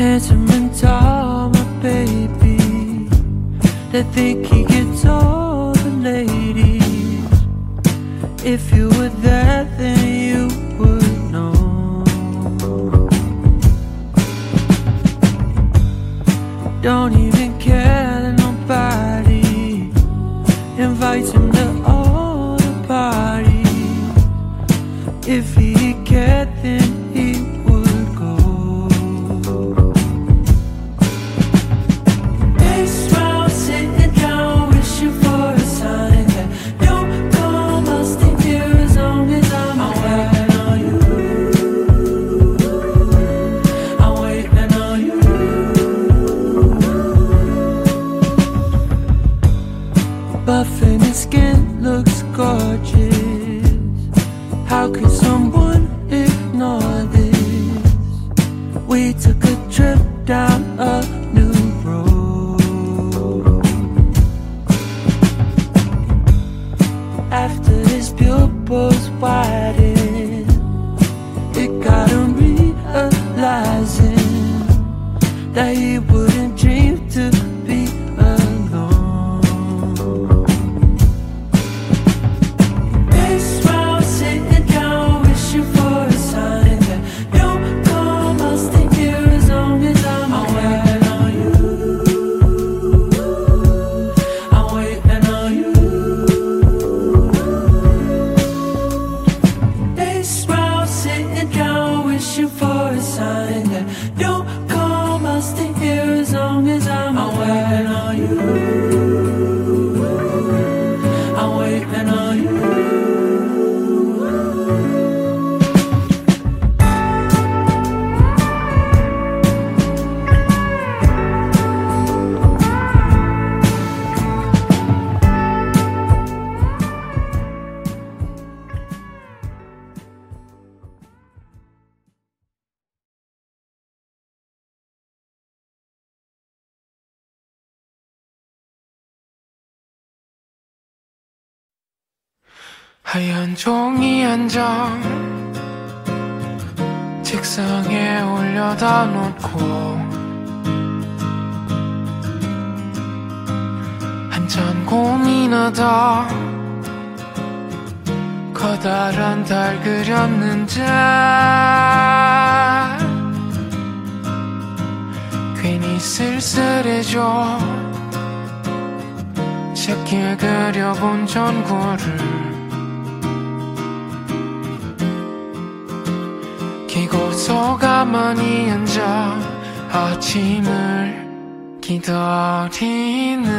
handsome and tall, my baby. They think he gets all the ladies. If you were there, then you would know. Don't buff and his skin looks gorgeous. How could someone? 하얀 종이 한 장 책상에 올려다 놓고 한참 고민하다 커다란 달 그렸는지 괜히 쓸쓸해져 새끼 그려본 전구를 서 가만히 앉아 아침을 기다리는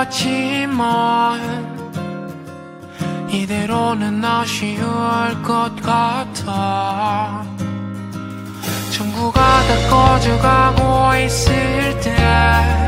하지만 이대로는 아쉬울 것 같아. 전부가 다 꺼져가고 있을 때